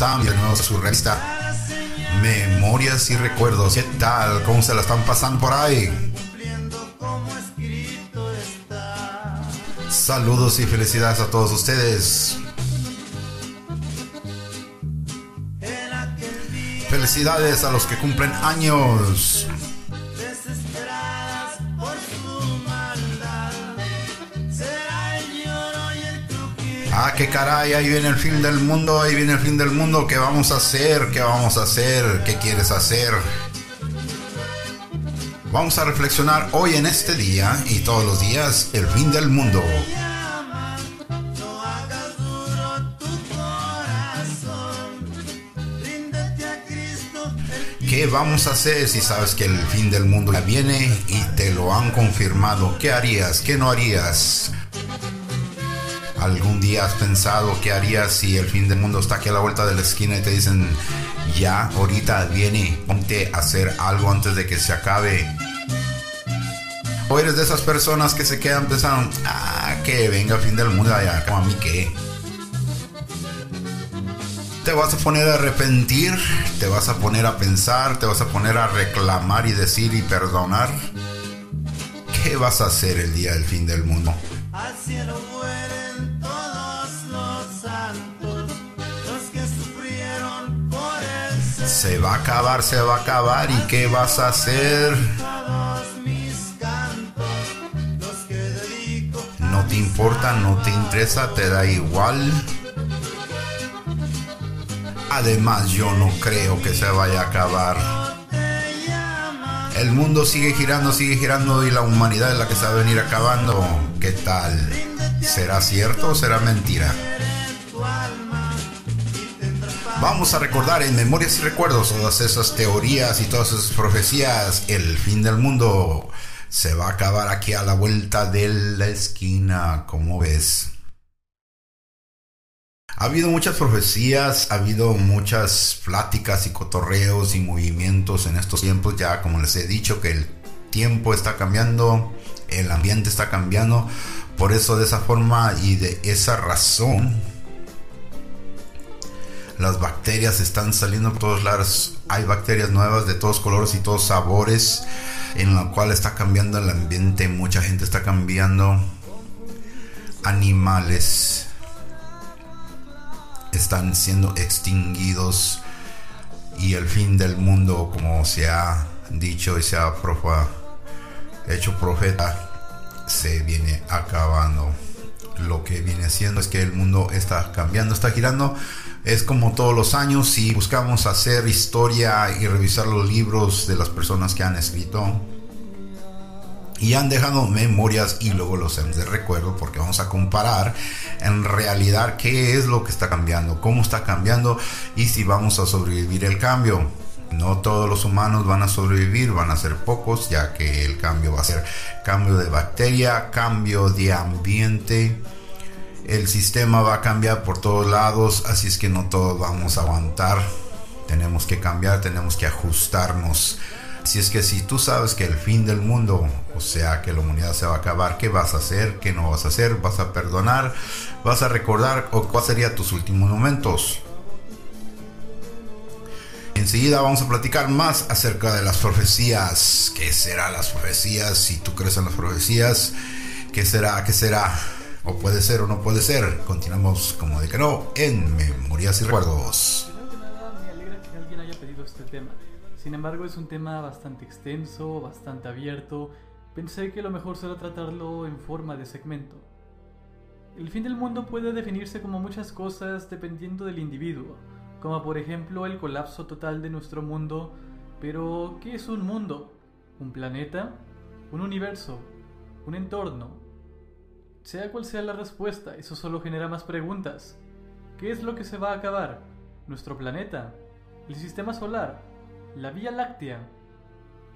están? Bienvenidos a su revista Memorias y Recuerdos. ¿Qué tal? ¿Cómo se la están pasando por ahí? Saludos y felicidades a todos ustedes. Felicidades a los que cumplen años. Qué caray, ahí viene el fin del mundo, ahí viene el fin del mundo. ¿Qué vamos a hacer? ¿Qué vamos a hacer? ¿Qué quieres hacer? Vamos a reflexionar hoy en este día y todos los días el fin del mundo. ¿Qué vamos a hacer si sabes que el fin del mundo ya viene y te lo han confirmado? ¿Qué harías? ¿Qué no harías? ¿Algún día has pensado qué harías si el fin del mundo está aquí a la vuelta de la esquina y te dicen, ya, ahorita viene, ponte a hacer algo antes de que se acabe? ¿O eres de esas personas que se quedan pensando, ah, que venga el fin del mundo allá, como a mí qué? Te vas a poner a arrepentir, te vas a poner a pensar, te vas a poner a reclamar y decir y perdonar. ¿Qué vas a hacer el día del fin del mundo? Se va a acabar, se va a acabar. ¿Y qué vas a hacer? No te importa, no te interesa, te da igual. Además, yo no creo que se vaya a acabar. El mundo sigue girando, sigue girando y la humanidad es la que se va a venir acabando. ¿Qué tal? ¿Será cierto o será mentira? Vamos a recordar en Memorias y Recuerdos todas esas teorías y todas esas profecías. El fin del mundo se va a acabar aquí a la vuelta de la esquina, como ves. Ha habido muchas profecías, ha habido muchas pláticas y cotorreos y movimientos en estos tiempos, ya como les he dicho que el tiempo está cambiando, el ambiente está cambiando, por eso de esa forma y de esa razón las bacterias están saliendo por todos lados. Hay bacterias nuevas de todos colores y todos sabores, en la cual está cambiando el ambiente. Mucha gente está cambiando. Animales están siendo extinguidos. Y el fin del mundo, como se ha dicho y se ha profa- hecho profeta, se viene acabando lo que viene haciendo es que el mundo está cambiando, está girando. Es como todos los años, si buscamos hacer historia y revisar los libros de las personas que han escrito y han dejado memorias y luego los hacemos de recuerdo porque vamos a comparar en realidad qué es lo que está cambiando, cómo está cambiando y si vamos a sobrevivir el cambio. No todos los humanos van a sobrevivir, van a ser pocos, ya que el cambio va a ser cambio de bacteria, cambio de ambiente. El sistema va a cambiar por todos lados, así es que no todos vamos a aguantar. Tenemos que cambiar, tenemos que ajustarnos. Así es que si tú sabes que el fin del mundo, o sea que la humanidad se va a acabar, ¿qué vas a hacer? ¿Qué no vas a hacer? ¿Vas a perdonar? ¿Vas a recordar? ¿O cuál sería tus últimos momentos? Enseguida vamos a platicar más acerca de las profecías. ¿Qué serán las profecías? Si tú crees en las profecías, ¿qué será? ¿Qué será? O puede ser o no puede ser. Continuamos como de que no en Memorias y Recuerdos. Este. Sin embargo, es un tema bastante extenso, bastante abierto. Pensé que lo mejor será tratarlo en forma de segmento. El fin del mundo puede definirse como muchas cosas dependiendo del individuo, como por ejemplo el colapso total de nuestro mundo. Pero, ¿qué es un mundo? ¿Un planeta? ¿Un universo? ¿Un entorno? Sea cual sea la respuesta, eso solo genera más preguntas. ¿Qué es lo que se va a acabar? ¿Nuestro planeta? ¿El sistema solar? ¿La Vía Láctea?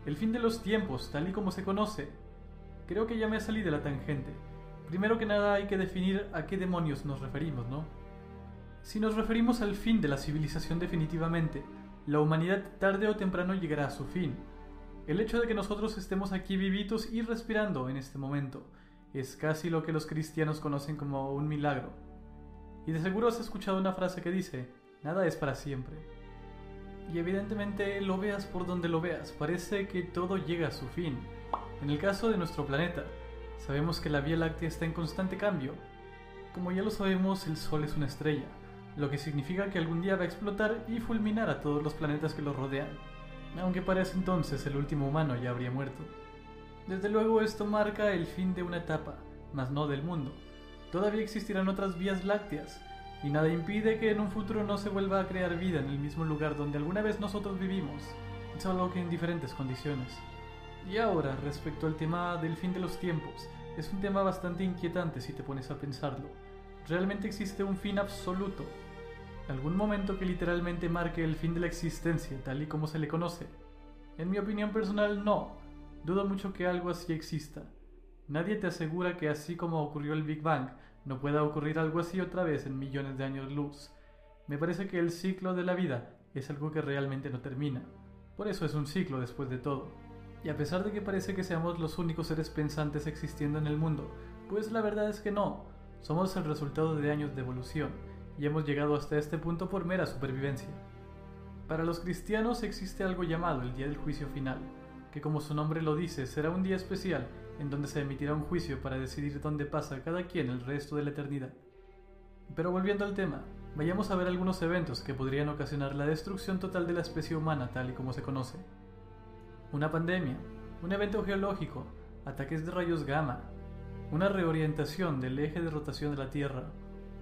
¿El fin de los tiempos, tal y como se conoce? Creo que ya me salí de la tangente. Primero que nada hay que definir a qué demonios nos referimos, ¿no? Si nos referimos al fin de la civilización definitivamente, la humanidad tarde o temprano llegará a su fin. El hecho de que nosotros estemos aquí vivitos y respirando en este momento es casi lo que los cristianos conocen como un milagro. Y de seguro has escuchado una frase que dice, Nada es para siempre. Y evidentemente lo veas por donde lo veas, parece que todo llega a su fin. En el caso de nuestro planeta, sabemos que la Vía Láctea está en constante cambio. Como ya lo sabemos, el Sol es una estrella, lo que significa que algún día va a explotar y fulminar a todos los planetas que lo rodean, aunque para ese entonces el último humano ya habría muerto. Desde luego esto marca el fin de una etapa, mas no del mundo. Todavía existirán otras vías lácteas, y nada impide que en un futuro no se vuelva a crear vida en el mismo lugar donde alguna vez nosotros vivimos, solo que en diferentes condiciones. Y ahora, respecto al tema del fin de los tiempos, es un tema bastante inquietante si te pones a pensarlo. ¿Realmente existe un fin absoluto? ¿Algún momento que literalmente marque el fin de la existencia tal y como se le conoce? En mi opinión personal, no. Dudo mucho que algo así exista. Nadie te asegura que así como ocurrió el Big Bang, no pueda ocurrir algo así otra vez en millones de años luz. Me parece que el ciclo de la vida es algo que realmente no termina. Por eso es un ciclo después de todo. Y a pesar de que parece que seamos los únicos seres pensantes existiendo en el mundo, pues la verdad es que no. Somos el resultado de años de evolución y hemos llegado hasta este punto por mera supervivencia. Para los cristianos existe algo llamado el Día del Juicio Final, que como su nombre lo dice será un día especial en donde se emitirá un juicio para decidir dónde pasa cada quien el resto de la eternidad. Pero volviendo al tema, vayamos a ver algunos eventos que podrían ocasionar la destrucción total de la especie humana tal y como se conoce. Una pandemia, un evento geológico, ataques de rayos gamma, una reorientación del eje de rotación de la Tierra,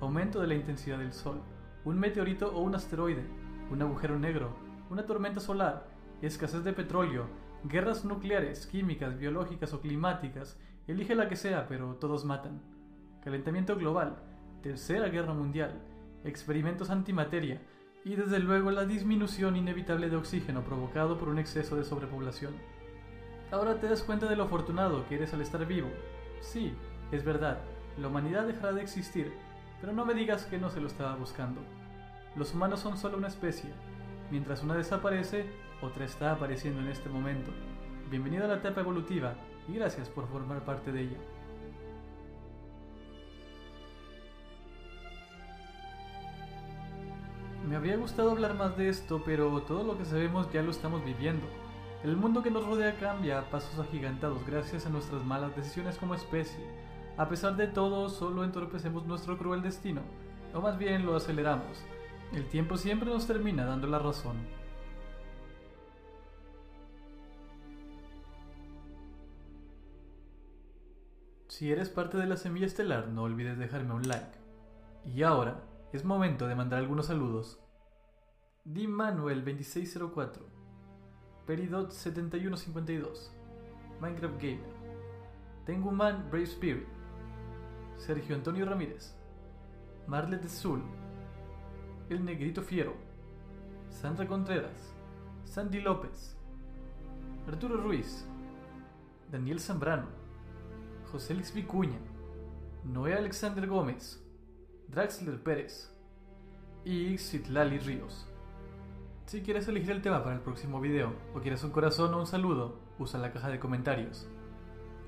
aumento de la intensidad del Sol, un meteorito o un asteroide, un agujero negro, una tormenta solar, escasez de petróleo, Guerras nucleares, químicas, biológicas o climáticas, elige la que sea, pero todos matan. Calentamiento global, tercera guerra mundial, experimentos antimateria y desde luego la disminución inevitable de oxígeno provocado por un exceso de sobrepoblación. Ahora te das cuenta de lo afortunado que eres al estar vivo. Sí, es verdad, la humanidad dejará de existir, pero no me digas que no se lo estaba buscando. Los humanos son solo una especie. Mientras una desaparece, otra está apareciendo en este momento. Bienvenido a la etapa evolutiva y gracias por formar parte de ella. Me habría gustado hablar más de esto, pero todo lo que sabemos ya lo estamos viviendo. El mundo que nos rodea cambia a pasos agigantados gracias a nuestras malas decisiones como especie. A pesar de todo, solo entorpecemos nuestro cruel destino, o más bien lo aceleramos. El tiempo siempre nos termina dando la razón. Si eres parte de la semilla estelar, no olvides dejarme un like. Y ahora es momento de mandar algunos saludos. Di Manuel 2604, Peridot 7152, Minecraft Gamer, Tengo Man Brave Spirit, Sergio Antonio Ramírez, Marlet Zul, El Negrito Fiero, Sandra Contreras, Sandy López, Arturo Ruiz, Daniel Zambrano, José Luis Vicuña, Noé Alexander Gómez, Draxler Pérez y Citlali Ríos. Si quieres elegir el tema para el próximo video o quieres un corazón o un saludo, usa la caja de comentarios.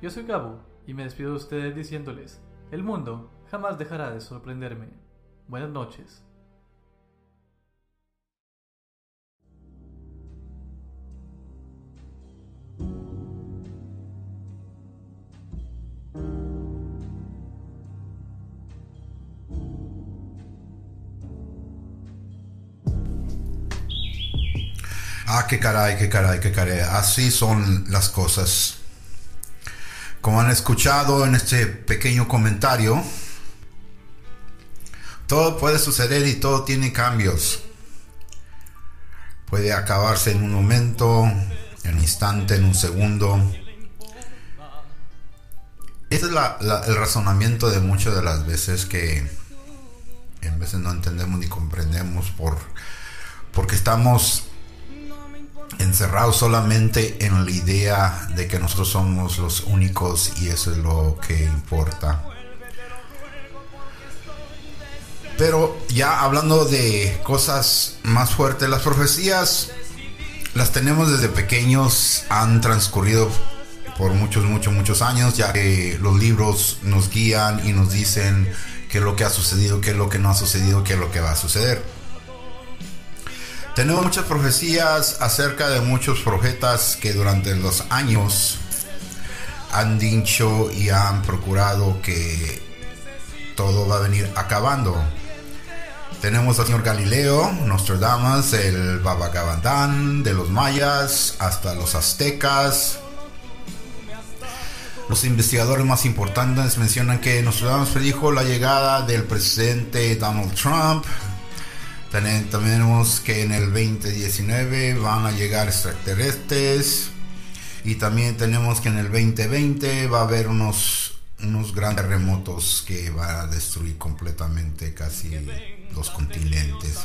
Yo soy Cabo y me despido de ustedes diciéndoles, el mundo jamás dejará de sorprenderme. Buenas noches. Ah, qué caray, qué caray, qué caray. Así son las cosas. Como han escuchado en este pequeño comentario, todo puede suceder y todo tiene cambios. Puede acabarse en un momento, en un instante, en un segundo. Ese es el razonamiento de muchas de las veces que en veces no entendemos ni comprendemos por, porque estamos encerrados solamente en la idea de que nosotros somos los únicos y eso es lo que importa. Pero ya hablando de cosas más fuertes, las profecías las tenemos desde pequeños, han transcurrido por muchos, muchos, muchos años, ya que los libros nos guían y nos dicen qué es lo que ha sucedido, qué es lo que no ha sucedido, qué es lo que va a suceder. Tenemos muchas profecías acerca de muchos profetas que durante los años han dicho y han procurado que todo va a venir acabando. Tenemos al señor Galileo, Nostradamus, el Babagabandán de los mayas, hasta los aztecas. Los investigadores más importantes mencionan que Nostradamus predijo la llegada del presidente Donald Trump. También tenemos que en el 2019 van a llegar extraterrestres. Y también tenemos que en el 2020 va a haber unos, unos grandes terremotos que van a destruir completamente casi los continentes.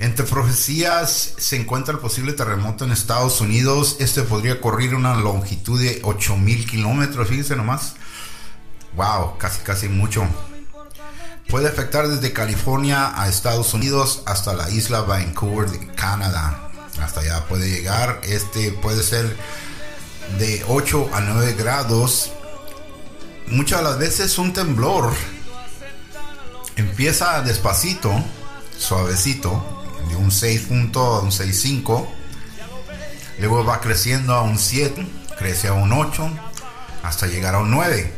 Entre profecías se encuentra el posible terremoto en Estados Unidos. Este podría correr una longitud de 8000 kilómetros, fíjense nomás. Wow, casi, casi mucho. Puede afectar desde California a Estados Unidos hasta la isla Vancouver de Canadá hasta allá puede llegar. Este puede ser de 8 a 9 grados. Muchas de las veces un temblor empieza despacito, suavecito, de un 6 punto a un 6.5. Luego va creciendo a un 7, crece a un 8, hasta llegar a un 9.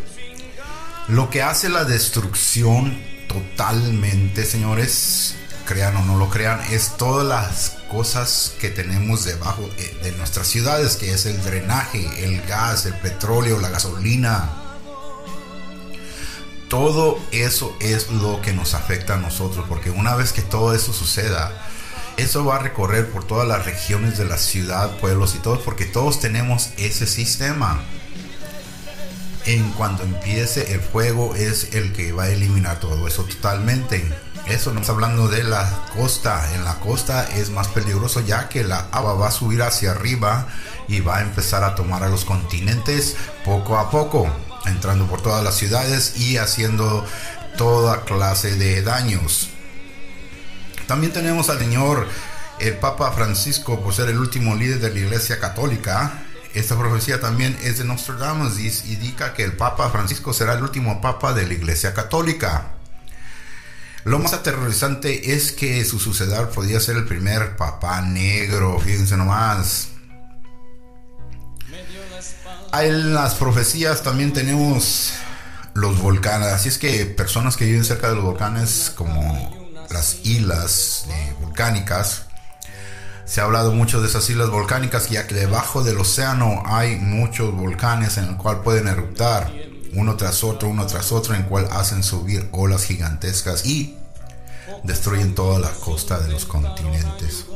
Lo que hace la destrucción totalmente, señores, crean o no lo crean, es todas las cosas que tenemos debajo de nuestras ciudades, que es el drenaje, el gas, el petróleo, la gasolina. Todo eso es lo que nos afecta a nosotros, porque una vez que todo eso suceda, eso va a recorrer por todas las regiones de la ciudad, pueblos y todo, porque todos tenemos ese sistema. En cuanto empiece el fuego es el que va a eliminar todo eso totalmente. Eso no está hablando de la costa. En la costa es más peligroso ya que la agua va a subir hacia arriba y va a empezar a tomar a los continentes poco a poco, entrando por todas las ciudades y haciendo toda clase de daños. También tenemos al Señor, el Papa Francisco, por ser el último líder de la Iglesia Católica. Esta profecía también es de Nostradamus y indica que el Papa Francisco será el último Papa de la Iglesia Católica. Lo más aterrorizante es que su sucedor podía ser el primer papá negro, fíjense nomás. En las profecías también tenemos los volcanes, así es que personas que viven cerca de los volcanes, como las islas eh, volcánicas, se ha hablado mucho de esas islas volcánicas, ya que debajo del océano hay muchos volcanes en el cual pueden eruptar uno tras otro, uno tras otro, en cual hacen subir olas gigantescas y destruyen toda la costa de los continentes.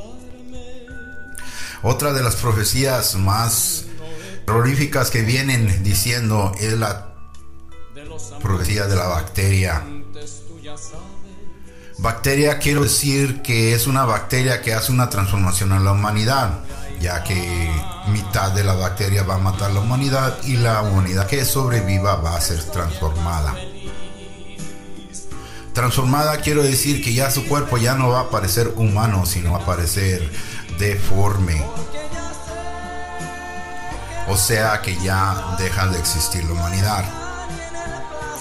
Otra de las profecías más terroríficas que vienen diciendo es la profecía de la bacteria. Bacteria quiero decir que es una bacteria que hace una transformación a la humanidad ya que mitad de la bacteria va a matar a la humanidad y la humanidad que sobreviva va a ser transformada. Transformada quiero decir que ya su cuerpo ya no va a parecer humano, sino va a parecer deforme. O sea que ya deja de existir la humanidad.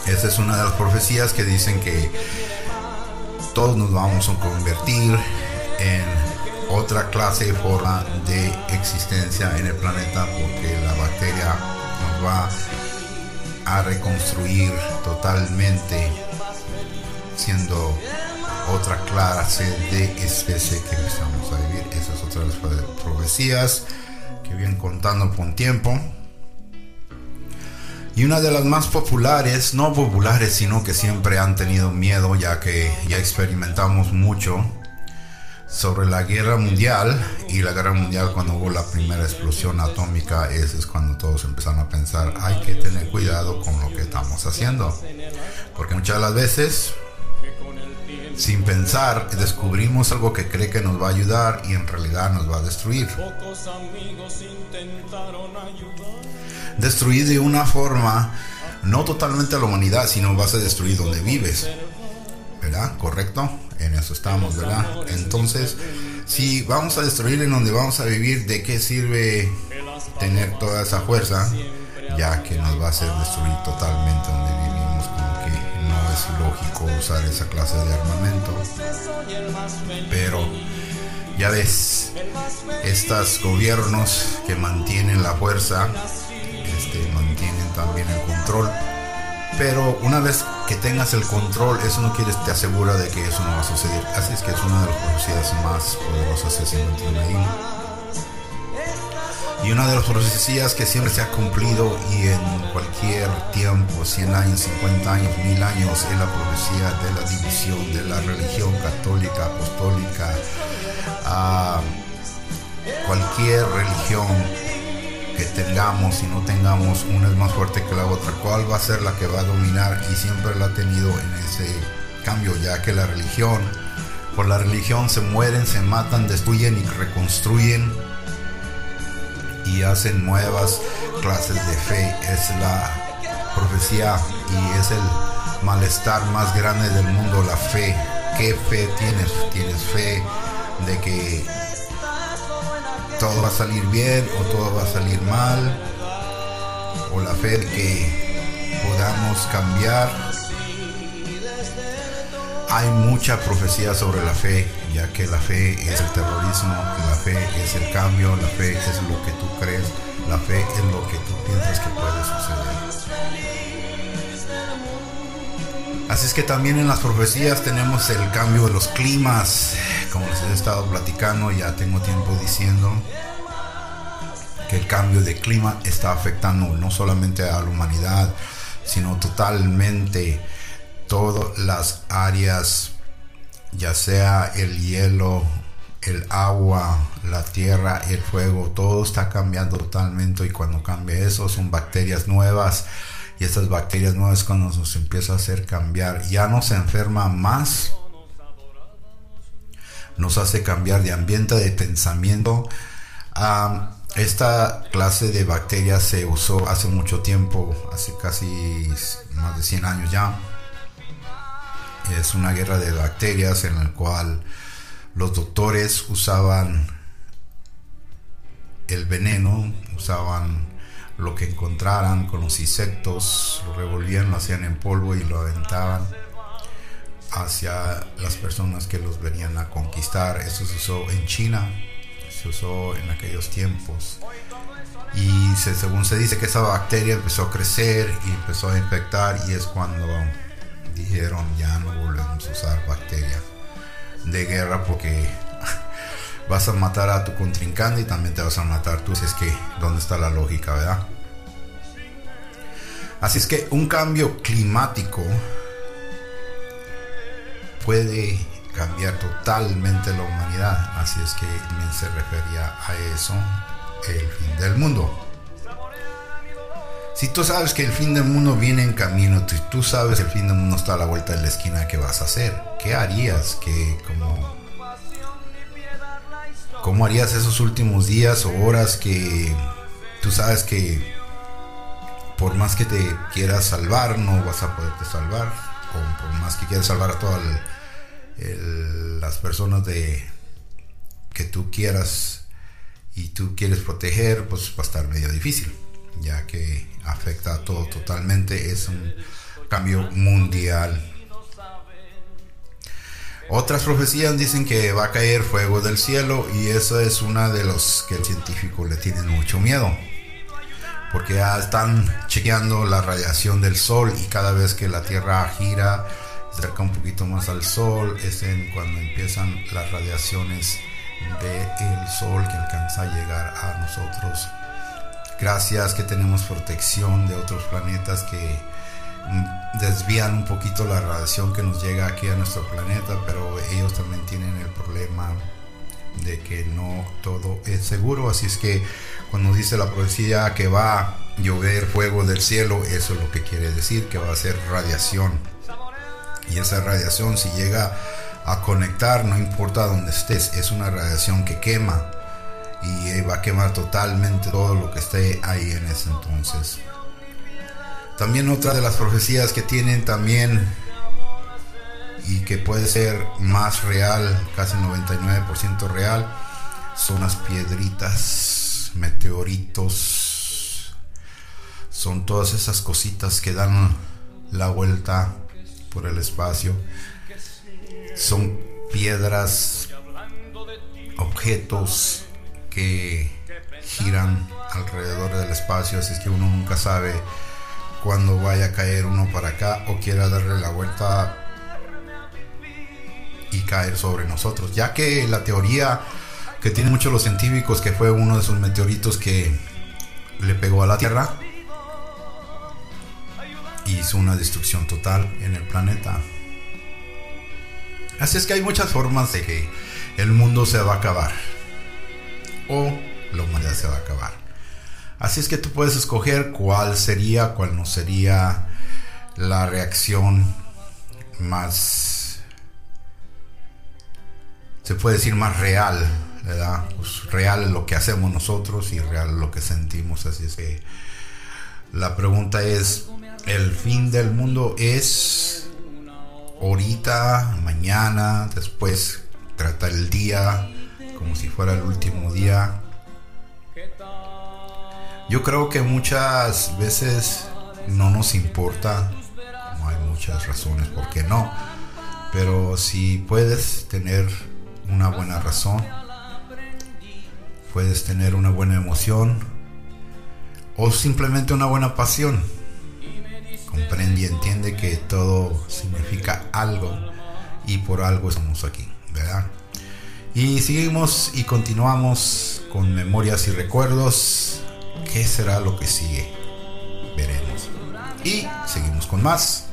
Esa es una de las profecías que dicen que todos nos vamos a convertir en otra clase de forma de existencia en el planeta porque la bacteria nos va a reconstruir totalmente siendo otra clase de especie que empezamos a vivir. Esas otras profecías que vienen contando con tiempo. Y una de las más populares, no populares, sino que siempre han tenido miedo, ya que ya experimentamos mucho, sobre la guerra mundial y la guerra mundial cuando hubo la primera explosión atómica ese es cuando todos empezaron a pensar hay que tener cuidado con lo que estamos haciendo porque muchas de las veces sin pensar descubrimos algo que cree que nos va a ayudar y en realidad nos va a destruir destruir de una forma no totalmente a la humanidad sino vas a destruir donde vives ¿verdad? correcto en eso estamos, ¿verdad? Entonces, si vamos a destruir en donde vamos a vivir, ¿de qué sirve tener toda esa fuerza? Ya que nos va a hacer destruir totalmente donde vivimos, como que no es lógico usar esa clase de armamento. Pero ya ves, estos gobiernos que mantienen la fuerza, también el control. Pero una vez que tengas el control, eso no quiere, te asegura de que eso no va a suceder. Así es que es una de las profecías más poderosas que se encuentra ahí. Y una de las profecías que siempre se ha cumplido y en cualquier tiempo, 100 años, 50 años, 1000 años, es la profecía de la división de la religión católica, apostólica, a cualquier religión que tengamos y no tengamos, una es más fuerte que la otra. ¿Cuál va a ser la que va a dominar? Y siempre la ha tenido en ese cambio, ya que la religión, por la religión se mueren, se matan, destruyen y reconstruyen y hacen nuevas clases de fe. Es la profecía y es el malestar más grande del mundo, la fe. ¿Qué fe tienes? ¿Tienes fe de que todo va a salir bien o todo va a salir mal? ¿O la fe de que podamos cambiar? Hay mucha profecía sobre la fe, ya que la fe es el terrorismo, la fe es el cambio, la fe es lo que tú crees, la fe es lo que tú piensas que puede suceder. Así es que también en las profecías tenemos el cambio de los climas, como les he estado platicando, ya tengo tiempo diciendo que el cambio de clima está afectando no solamente a la humanidad, sino totalmente todas las áreas, ya sea el hielo, el agua, la tierra, el fuego, todo está cambiando totalmente y cuando cambia eso son bacterias nuevas y estas bacterias nuevas cuando nos empieza a hacer cambiar, ya no se enferma más, nos hace cambiar de ambiente, de pensamiento. Um, esta clase de bacterias se usó hace mucho tiempo, hace casi más de 100 años ya es una guerra de bacterias en la cual los doctores usaban el veneno, usaban lo que encontraran con los insectos, lo revolvían, lo hacían en polvo y lo aventaban hacia las personas que los venían a conquistar. Eso se usó en China, se usó en aquellos tiempos. Y según se dice que esa bacteria empezó a crecer y empezó a infectar y es cuando dijeron ya no volvemos a usar bacterias de guerra porque vas a matar a tu contrincante y también te vas a matar tú. Así es que, ¿dónde está la lógica, verdad? Así es que un cambio climático puede cambiar totalmente la humanidad. Así es que se refería a eso, el fin del mundo. Si tú sabes que el fin del mundo viene en camino, si tú sabes que el fin del mundo está a la vuelta de la esquina, ¿qué vas a hacer? ¿Qué harías? ¿Qué, cómo, ¿Cómo harías esos últimos días o horas que tú sabes que por más que te quieras salvar, no vas a poderte salvar? O por más que quieras salvar a todas las personas de que tú quieras y tú quieres proteger, pues va a estar medio difícil ya que afecta a todo totalmente, es un cambio mundial. Otras profecías dicen que va a caer fuego del cielo y eso es una de los que el científico le tienen mucho miedo. Porque ya están chequeando la radiación del sol y cada vez que la Tierra gira, se acerca un poquito más al sol, es en cuando empiezan las radiaciones del sol que alcanza a llegar a nosotros gracias que tenemos protección de otros planetas que mm, desvían un poquito la radiación que nos llega aquí a nuestro planeta, pero ellos también tienen el problema de que no todo es seguro, así es que cuando dice la profecía que va a llover fuego del cielo, eso es lo que quiere decir, que va a ser radiación. Y esa radiación si llega a conectar, no importa dónde estés, es una radiación que quema, y va a quemar totalmente todo lo que esté ahí en ese entonces. También otra de las profecías que tienen también y que puede ser más real, casi 99% real, son las piedritas, meteoritos, son todas esas cositas que dan la vuelta por el espacio. Son piedras, objetos que giran alrededor del espacio, así es que uno nunca sabe cuándo vaya a caer uno para acá o quiera darle la vuelta y caer sobre nosotros, ya que la teoría que tienen muchos los científicos que fue uno de esos meteoritos que le pegó a la Tierra hizo una destrucción total en el planeta. Así es que hay muchas formas de que el mundo se va a acabar o la humanidad se va a acabar. Así es que tú puedes escoger cuál sería, cuál no sería la reacción más, se puede decir más real, ¿verdad? Pues real lo que hacemos nosotros y real lo que sentimos. Así es que la pregunta es, ¿el fin del mundo es ahorita, mañana, después trata el día como si fuera el último día? Yo creo que muchas veces no nos importa, no hay muchas razones por qué no, pero si puedes tener una buena razón, puedes tener una buena emoción o simplemente una buena pasión, comprende y entiende que todo significa algo y por algo estamos aquí, ¿verdad? Y seguimos y continuamos con memorias y recuerdos ¿Qué será lo que sigue? Veremos. Y seguimos con más.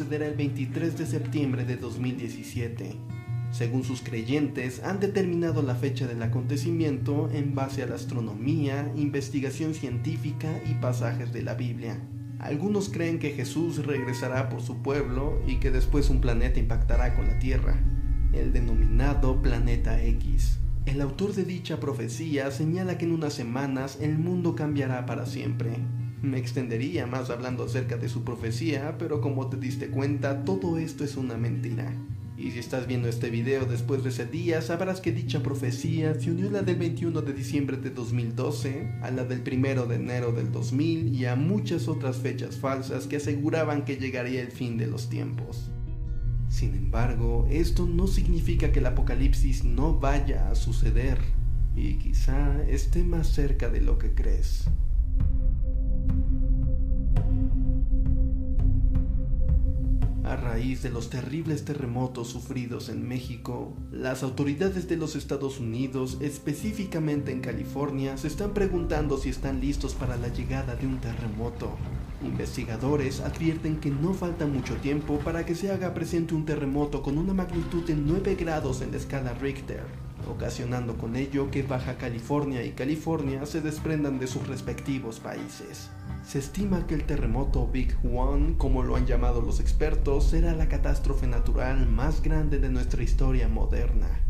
El 23 de septiembre de 2017. Según sus creyentes, han determinado la fecha del acontecimiento en base a la astronomía, investigación científica y pasajes de la Biblia. Algunos creen que Jesús regresará por su pueblo y que después un planeta impactará con la Tierra, el denominado Planeta X. El autor de dicha profecía señala que en unas semanas el mundo cambiará para siempre. Me extendería más hablando acerca de su profecía, pero como te diste cuenta, todo esto es una mentira. Y si estás viendo este video después de ese día, sabrás que dicha profecía se unió a la del 21 de diciembre de 2012, a la del 1 de enero del 2000 y a muchas otras fechas falsas que aseguraban que llegaría el fin de los tiempos. Sin embargo, esto no significa que el apocalipsis no vaya a suceder, y quizá esté más cerca de lo que crees. A raíz de los terribles terremotos sufridos en México, las autoridades de los Estados Unidos, específicamente en California, se están preguntando si están listos para la llegada de un terremoto. Investigadores advierten que no falta mucho tiempo para que se haga presente un terremoto con una magnitud de 9 grados en la escala Richter, ocasionando con ello que Baja California y California se desprendan de sus respectivos países. Se estima que el terremoto Big One, como lo han llamado los expertos, será la catástrofe natural más grande de nuestra historia moderna.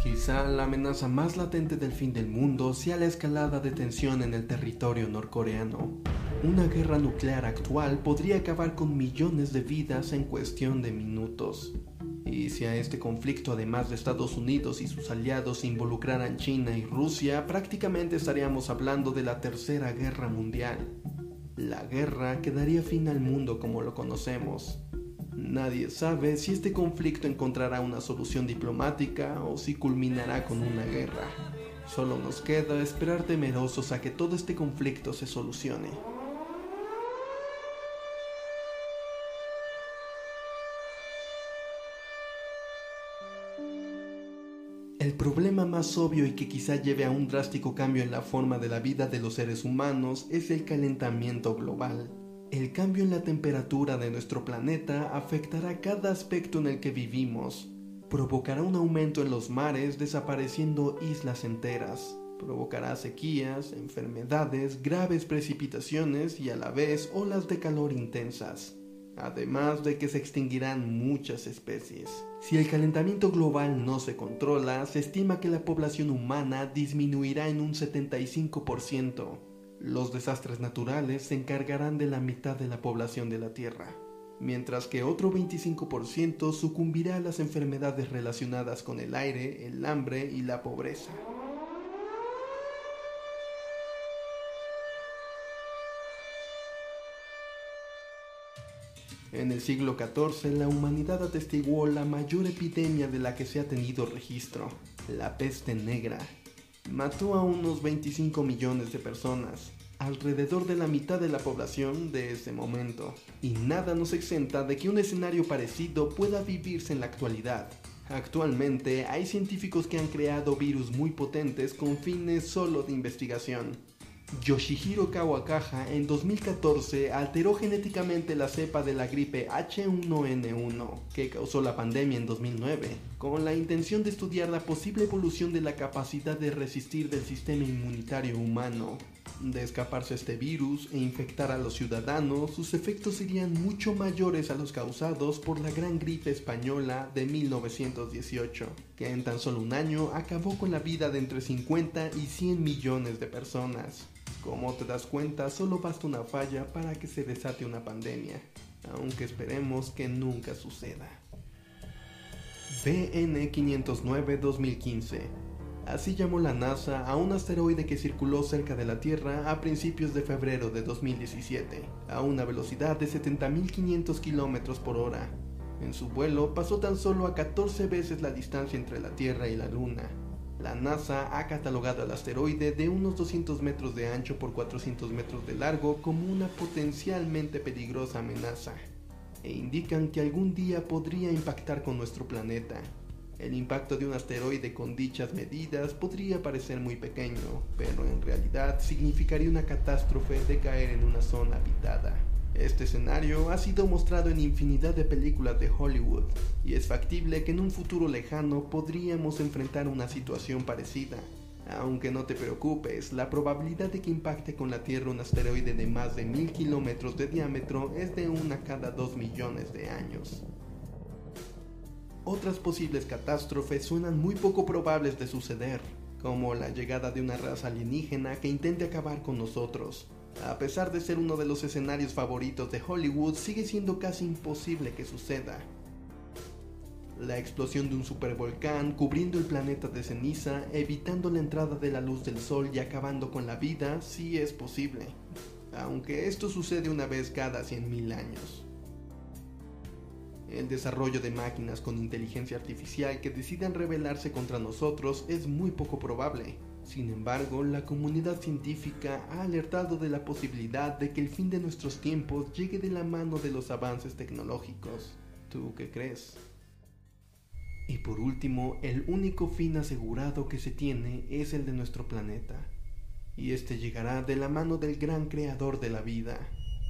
Quizá la amenaza más latente del fin del mundo sea la escalada de tensión en el territorio norcoreano. Una guerra nuclear actual podría acabar con millones de vidas en cuestión de minutos. Y si a este conflicto, además de Estados Unidos y sus aliados, involucraran China y Rusia, prácticamente estaríamos hablando de la Tercera Guerra Mundial. La guerra que daría fin al mundo como lo conocemos. Nadie sabe si este conflicto encontrará una solución diplomática o si culminará con una guerra. Solo nos queda esperar temerosos a que todo este conflicto se solucione. El problema más obvio y que quizá lleve a un drástico cambio en la forma de la vida de los seres humanos es el calentamiento global. el cambio en la temperatura de nuestro planeta afectará cada aspecto en el que vivimos. Provocará un aumento en los mares desapareciendo islas enteras. Provocará sequías, enfermedades, graves precipitaciones y a la vez olas de calor intensas. Además de que se extinguirán muchas especies. Si el calentamiento global no se controla, se estima que la población humana disminuirá en un 75%. Los desastres naturales se encargarán de la mitad de la población de la Tierra, mientras que otro 25% sucumbirá a las enfermedades relacionadas con el aire, el hambre y la pobreza. En el siglo XIV, la humanidad atestiguó la mayor epidemia de la que se ha tenido registro, la peste negra. Mató a unos 25 millones de personas, alrededor de la mitad de la población de ese momento, y nada nos exenta de que un escenario parecido pueda vivirse en la actualidad. Actualmente hay científicos que han creado virus muy potentes con fines solo de investigación. Yoshihiro Kawakaja en 2014 alteró genéticamente la cepa de la gripe H1N1 que causó la pandemia en 2009, con la intención de estudiar la posible evolución de la capacidad de resistir del sistema inmunitario humano. De escaparse este virus e infectar a los ciudadanos, sus efectos serían mucho mayores a los causados por la gran gripe española de 1918, que en tan solo un año acabó con la vida de entre 50 y 100 millones de personas. Como te das cuenta, solo basta una falla para que se desate una pandemia, aunque esperemos que nunca suceda. BN 509 2015 Así llamó la NASA a un asteroide que circuló cerca de la Tierra a principios de febrero de 2017, a una velocidad de 70.500 km por hora. En su vuelo pasó tan solo a 14 veces la distancia entre la Tierra y la Luna. La NASA ha catalogado al asteroide de unos 200 metros de ancho por 400 metros de largo como una potencialmente peligrosa amenaza, e indican que algún día podría impactar con nuestro planeta. El impacto de un asteroide con dichas medidas podría parecer muy pequeño, pero en realidad significaría una catástrofe de caer en una zona habitada. Este escenario ha sido mostrado en infinidad de películas de Hollywood, y es factible que en un futuro lejano podríamos enfrentar una situación parecida. Aunque no te preocupes, la probabilidad de que impacte con la Tierra un asteroide de más de mil kilómetros de diámetro es de una cada dos millones de años. Otras posibles catástrofes suenan muy poco probables de suceder, como la llegada de una raza alienígena que intente acabar con nosotros. A pesar de ser uno de los escenarios favoritos de Hollywood, sigue siendo casi imposible que suceda. La explosión de un supervolcán cubriendo el planeta de ceniza, evitando la entrada de la luz del sol y acabando con la vida, sí es posible, aunque esto sucede una vez cada 100.000 años. El desarrollo de máquinas con inteligencia artificial que decidan rebelarse contra nosotros es muy poco probable. Sin embargo, la comunidad científica ha alertado de la posibilidad de que el fin de nuestros tiempos llegue de la mano de los avances tecnológicos. ¿Tú qué crees? Y por último, el único fin asegurado que se tiene es el de nuestro planeta. Y este llegará de la mano del gran creador de la vida,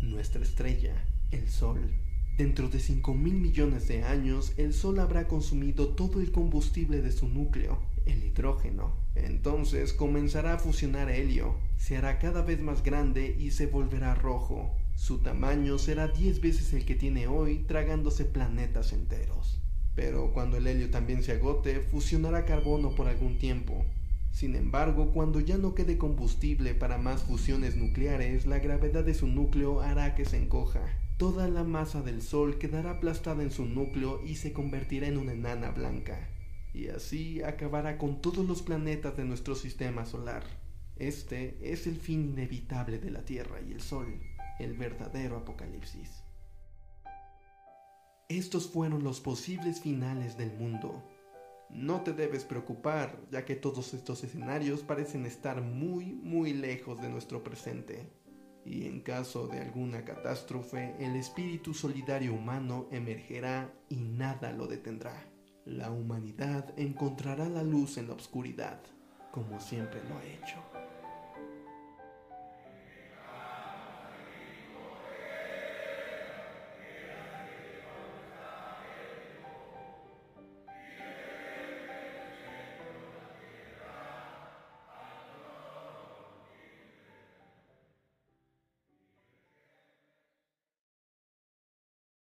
nuestra estrella, el Sol. Dentro de 5 mil millones de años, el Sol habrá consumido todo el combustible de su núcleo, el hidrógeno. Entonces comenzará a fusionar helio, se hará cada vez más grande y se volverá rojo. Su tamaño será 10 veces el que tiene hoy, tragándose planetas enteros. Pero cuando el helio también se agote, fusionará carbono por algún tiempo. Sin embargo, cuando ya no quede combustible para más fusiones nucleares, la gravedad de su núcleo hará que se encoja Toda la masa del Sol quedará aplastada en su núcleo y se convertirá en una enana blanca. Y así acabará con todos los planetas de nuestro sistema solar. Este es el fin inevitable de la Tierra y el Sol, el verdadero apocalipsis. Estos fueron los posibles finales del mundo. No te debes preocupar, ya que todos estos escenarios parecen estar muy, muy lejos de nuestro presente y en caso de alguna catástrofe, el espíritu solidario humano emergerá y nada lo detendrá. La humanidad encontrará la luz en la oscuridad, como siempre lo ha hecho.